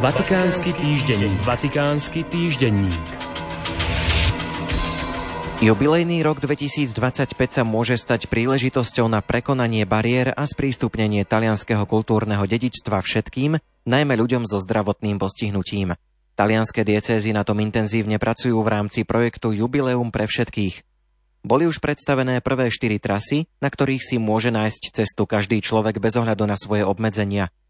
Vatikánsky týždenník. Vatikánsky týždenník. Jubilejný rok 2025 sa môže stať príležitosťou na prekonanie bariér a sprístupnenie talianského kultúrneho dedičstva všetkým, najmä ľuďom so zdravotným postihnutím. Talianské diecézy na tom intenzívne pracujú v rámci projektu Jubileum pre všetkých. Boli už predstavené prvé štyri trasy, na ktorých si môže nájsť cestu každý človek bez ohľadu na svoje obmedzenia –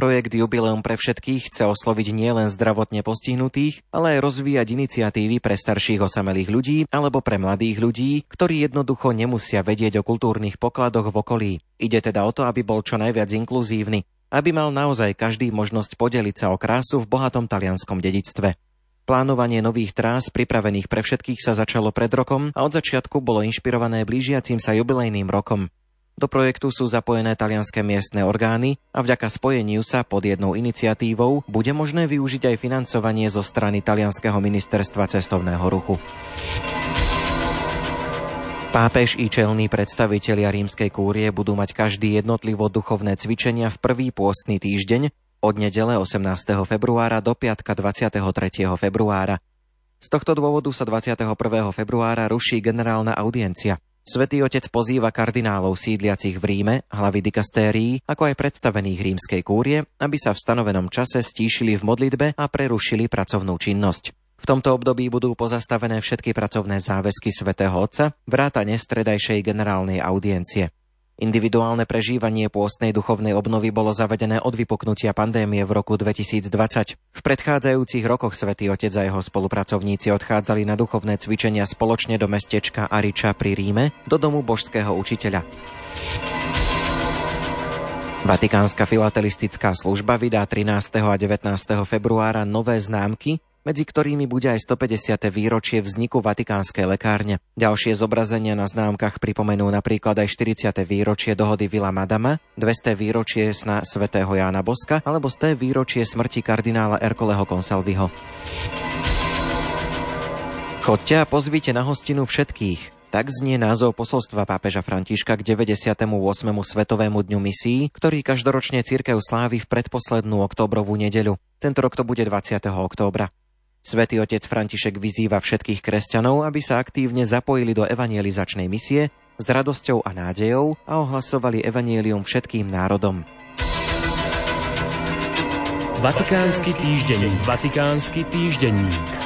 Projekt Jubileum pre všetkých chce osloviť nielen zdravotne postihnutých, ale aj rozvíjať iniciatívy pre starších osamelých ľudí alebo pre mladých ľudí, ktorí jednoducho nemusia vedieť o kultúrnych pokladoch v okolí. Ide teda o to, aby bol čo najviac inkluzívny, aby mal naozaj každý možnosť podeliť sa o krásu v bohatom talianskom dedictve. Plánovanie nových trás pripravených pre všetkých sa začalo pred rokom a od začiatku bolo inšpirované blížiacim sa jubilejným rokom. Do projektu sú zapojené talianské miestne orgány a vďaka spojeniu sa pod jednou iniciatívou bude možné využiť aj financovanie zo strany Talianského ministerstva cestovného ruchu. Pápež i čelní predstavitelia rímskej kúrie budú mať každý jednotlivo duchovné cvičenia v prvý pôstny týždeň od nedele 18. februára do piatka 23. februára. Z tohto dôvodu sa 21. februára ruší generálna audiencia – Svetý otec pozýva kardinálov sídliacich v Ríme, hlavy dikastérií, ako aj predstavených rímskej kúrie, aby sa v stanovenom čase stíšili v modlitbe a prerušili pracovnú činnosť. V tomto období budú pozastavené všetky pracovné záväzky svätého Otca, vrátane stredajšej generálnej audiencie. Individuálne prežívanie pôstnej duchovnej obnovy bolo zavedené od vypuknutia pandémie v roku 2020. V predchádzajúcich rokoch svätý Otec a jeho spolupracovníci odchádzali na duchovné cvičenia spoločne do mestečka Ariča pri Ríme, do domu božského učiteľa. Vatikánska filatelistická služba vydá 13. a 19. februára nové známky, medzi ktorými bude aj 150. výročie vzniku Vatikánskej lekárne. Ďalšie zobrazenia na známkach pripomenú napríklad aj 40. výročie dohody Vila Madama, 200. výročie sna svätého Jána Boska alebo 100. výročie smrti kardinála Erkoleho Consalviho. Chodte a pozvite na hostinu všetkých. Tak znie názov posolstva pápeža Františka k 98. Svetovému dňu misií, ktorý každoročne církev slávi v predposlednú októbrovú nedeľu. Tento rok to bude 20. októbra. Svetý otec František vyzýva všetkých kresťanov, aby sa aktívne zapojili do evangelizačnej misie s radosťou a nádejou a ohlasovali evanielium všetkým národom. Vatikánsky týždenník. Vatikánsky týždenník.